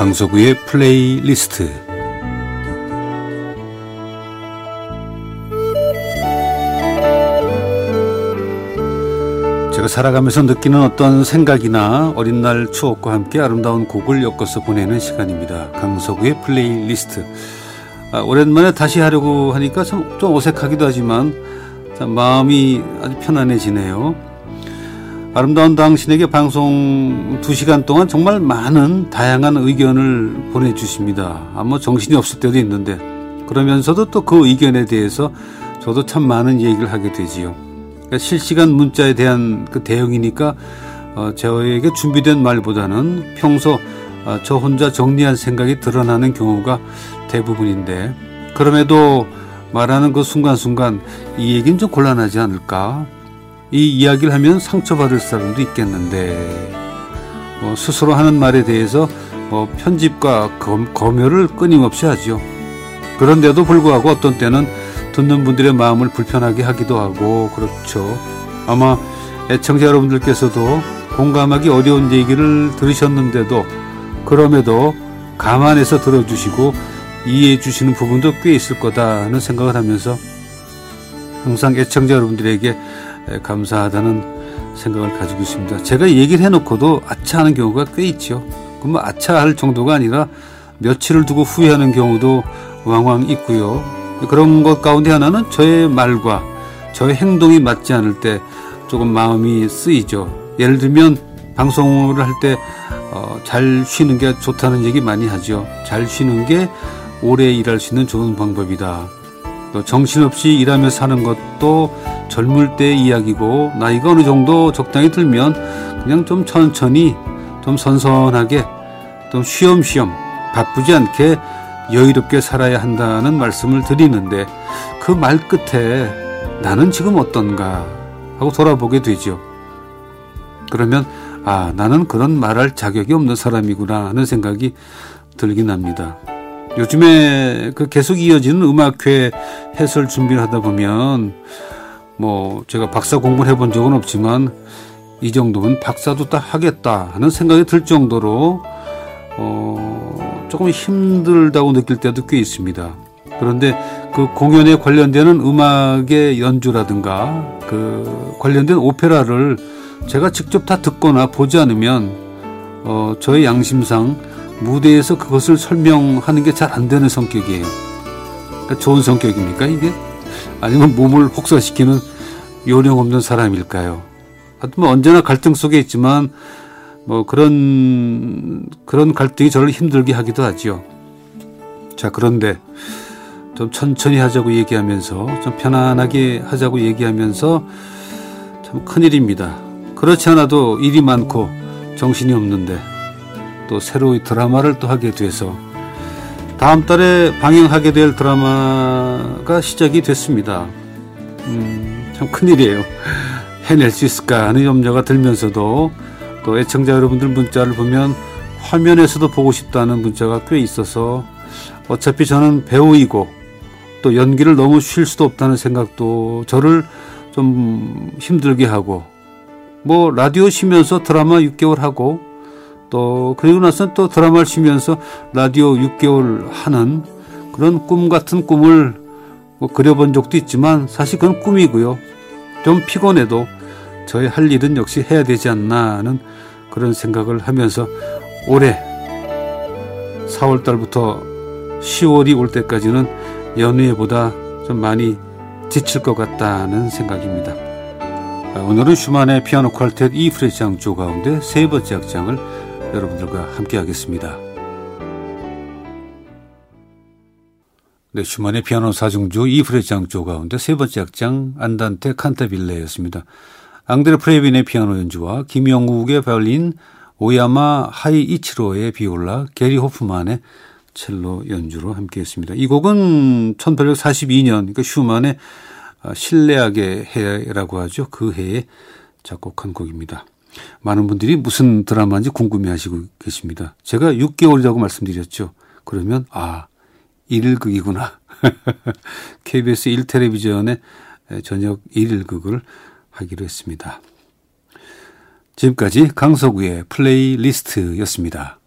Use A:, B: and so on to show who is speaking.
A: 강석우의 플레이리스트 제가 살아가면서 느끼는 어떤 생각이나 어린 날 추억과 함께 아름다운 곡을 엮어서 보내는 시간입니다. 강석우의 플레이리스트. 아, 오랜만에 다시 하려고 하니까 좀, 좀 어색하기도 하지만 참 마음이 아주 편안해지네요. 아름다운 당신에게 방송 2시간 동안 정말 많은 다양한 의견을 보내주십니다. 아마 정신이 없을 때도 있는데 그러면서도 또 그 의견에 대해서 저도 참 많은 얘기를 하게 되지요. 그러니까 실시간 문자에 대한 그 대응이니까 어, 저에게 준비된 말보다는 평소 어, 저 혼자 정리한 생각이 드러나는 경우가 대부분인데 그럼에도 말하는 그 순간순간 이 얘기는 좀 곤란하지 않을까 이 이야기를 하면 상처받을 사람도 있겠는데 뭐 스스로 하는 말에 대해서 뭐 편집과 검, 검열을 끊임없이 하죠. 그런데도 불구하고 어떤 때는 듣는 분들의 마음을 불편하게 하기도 하고 그렇죠. 아마 애청자 여러분들께서도 공감하기 어려운 얘기를 들으셨는데도 그럼에도 감안해서 들어주시고 이해해 주시는 부분도 꽤 있을 거다 하는 생각을 하면서 항상 애청자 여러분들에게 감사하다는 생각을 가지고 있습니다. 제가 얘기를 해놓고도 아차하는 경우가 꽤 있죠. 그럼 뭐 아차할 정도가 아니라 며칠을 두고 후회하는 경우도 왕왕 있고요. 그런 것 가운데 하나는 저의 말과 저의 행동이 맞지 않을 때 조금 마음이 쓰이죠. 예를 들면 방송을 할 때잘 어, 쉬는 게 좋다는 얘기 많이 하죠. 잘 쉬는 게 오래 일할 수 있는 좋은 방법이다. 또 정신없이 일하며 사는 것도 젊을 때 이야기고 나이가 어느 정도 적당히 들면 그냥 좀 천천히 좀 선선하게 좀 쉬엄쉬엄 바쁘지 않게 여유롭게 살아야 한다는 말씀을 드리는데 그 말 끝에 나는 지금 어떤가 하고 돌아보게 되죠. 그러면 아 나는 그런 말할 자격이 없는 사람이구나 하는 생각이 들긴 합니다. 요즘에 그 계속 이어지는 음악회 해설 준비를 하다 보면 뭐 제가 박사 공부를 해본 적은 없지만 이 정도면 박사도 딱 하겠다 하는 생각이 들 정도로 어 조금 힘들다고 느낄 때도 꽤 있습니다. 그런데 그 공연에 관련되는 음악의 연주라든가 그 관련된 오페라를 제가 직접 다 듣거나 보지 않으면 어 저의 양심상 무대에서 그것을 설명하는 게 잘 안 되는 성격이에요. 그러니까 좋은 성격입니까, 이게? 아니면 몸을 혹사시키는 요령 없는 사람일까요? 하여튼 뭐 언제나 갈등 속에 있지만 뭐 그런, 그런 갈등이 저를 힘들게 하기도 하지요. 자, 그런데 좀 천천히 하자고 얘기하면서 좀 편안하게 하자고 얘기하면서 참 큰일입니다. 그렇지 않아도 일이 많고 정신이 없는데 또 새로운 드라마를 또 하게 돼서 다음 달에 방영하게 될 드라마가 시작이 됐습니다. 음, 참 큰일이에요. 해낼 수 있을까 하는 염려가 들면서도 또 애청자 여러분들 문자를 보면 화면에서도 보고 싶다는 문자가 꽤 있어서 어차피 저는 배우이고 또 연기를 너무 쉴 수도 없다는 생각도 저를 좀 힘들게 하고 뭐 라디오 쉬면서 드라마 6개월 하고 또 그리고 나서 또 드라마를 쉬면서 라디오 6개월 하는 그런 꿈 같은 꿈을 뭐 그려본 적도 있지만 사실 그건 꿈이고요. 좀 피곤해도 저희 할 일은 역시 해야 되지 않나 하는 그런 생각을 하면서 올해 4월 달부터 10월이 올 때까지는 여느 해보다 좀 많이 지칠 것 같다는 생각입니다. 오늘은 슈만의 피아노 quartet E flat 장조 가운데 세 번째 악장을 여러분들과 함께 하겠습니다. 네, 슈만의 피아노 사중주 E flat 장조 가운데 세 번째 악장 안단테 칸타빌레였습니다. 앙드레 프레빈의 피아노 연주와 김영욱의 바이올린, 오야마 하이 이치로의 비올라, 게리 호프만의 첼로 연주로 함께했습니다. 이 곡은 1842년 그러니까 슈만의 신뢰악의 해라고 하죠. 그 해에 작곡한 곡입니다. 많은 분들이 무슨 드라마인지 궁금해 하시고 계십니다. 제가 6개월이라고 말씀드렸죠. 그러면, 아, 1일극이구나. KBS 1텔레비전의 저녁 1일극을 하기로 했습니다. 지금까지 강서구의 플레이리스트였습니다.